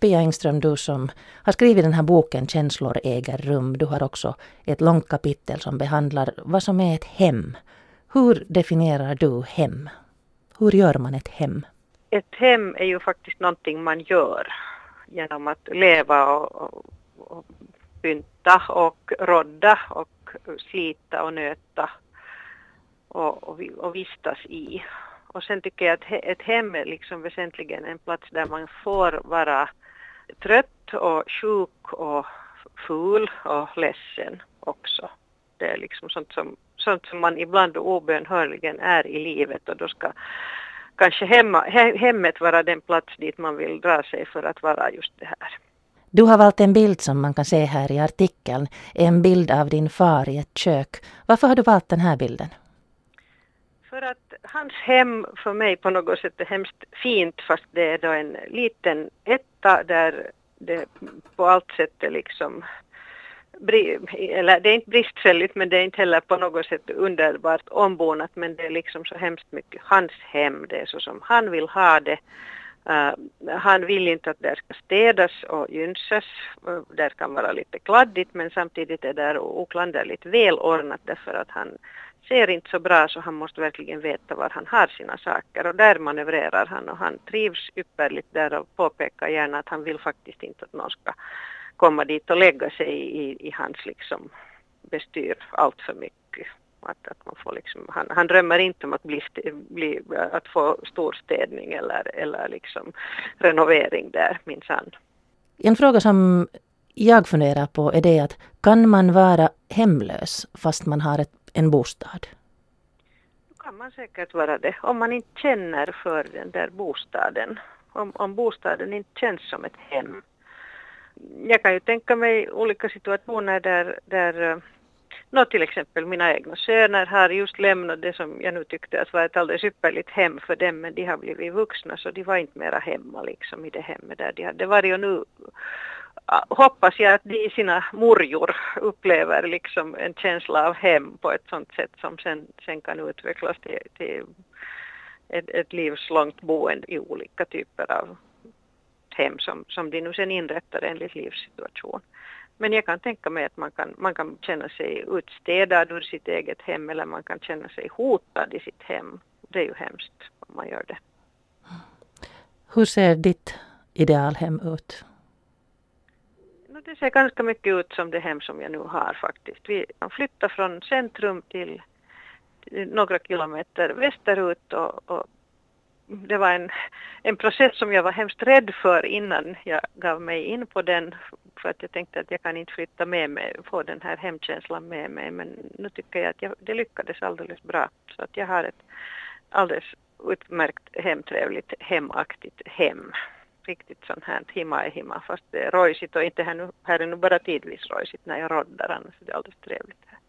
Pia Engström, du som har skrivit den här boken Känslor äger rum. Du har också ett långt kapitel som behandlar vad som är ett hem. Hur definierar du hem? Hur gör man ett hem? Ett hem är ju faktiskt någonting man gör genom att leva och, och, och pynta och rodda och slita och nöta och, och, och vistas i. Och sen tycker jag att ett hem är liksom väsentligen en plats där man får vara trött och sjuk och ful och ledsen också. Det är liksom sånt som, sånt som man ibland obönhörligen är i livet och då ska kanske hemma, he, hemmet vara den plats dit man vill dra sig för att vara just det här. Du har valt en bild som man kan se här i artikeln, en bild av din far i ett kök. Varför har du valt den här bilden? För att hans hem för mig på något sätt är hemskt fint fast det är då en liten etta där det på allt sätt är liksom eller det är inte bristfälligt men det är inte heller på något sätt underbart ombonat men det är liksom så hemskt mycket hans hem, det är så som han vill ha det. Uh, han vill inte att det ska städas och gynsas, uh, där kan vara lite kladdigt men samtidigt är det oklanderligt välordnat därför att han ser inte så bra så han måste verkligen veta var han har sina saker och där manövrerar han och han trivs ypperligt där och påpekar gärna att han vill faktiskt inte att någon ska komma dit och lägga sig i, i hans liksom bestyr allt för mycket. Att, att man får liksom, han, han drömmer inte om att, bli, bli, att få storstädning eller, eller liksom renovering där minsann. En fråga som jag funderar på är det att kan man vara hemlös fast man har ett, en bostad? Då kan man säkert vara det om man inte känner för den där bostaden. Om, om bostaden inte känns som ett hem jag kan ju tänka mig olika situationer där, där No, Nå, till exempel mina egna söner har just lämnat det som jag nu tyckte att var ett alldeles ypperligt hem för dem men de har blivit vuxna så de var inte mera hemma liksom i det hemmet där de hade varit och nu Äh, hoppas jag att de i sina morjor upplever liksom en känsla av hem på ett sånt sätt som sen, sen kan utvecklas till, till ett, ett livslångt boende i olika typer av hem som, som de nu sen inrättar enligt livssituation. Men jag kan tänka mig att man kan, man kan känna sig utstädad ur sitt eget hem eller man kan känna sig hotad i sitt hem. Det är ju hemskt om man gör det. Hur ser ditt idealhem ut? Det ser ganska mycket ut som det hem som jag nu har faktiskt. Vi flyttar från centrum till några kilometer västerut och, och det var en, en process som jag var hemskt rädd för innan jag gav mig in på den för att jag tänkte att jag kan inte flytta med mig, få den här hemkänslan med mig men nu tycker jag att jag, det lyckades alldeles bra så att jag har ett alldeles utmärkt hemtrevligt hemaktigt hem. Riktigt sånt här himma är himma fast det är rojsigt och inte här, nu, här är nu bara tidvis rojsigt när jag roddar annars är det alldeles trevligt. här.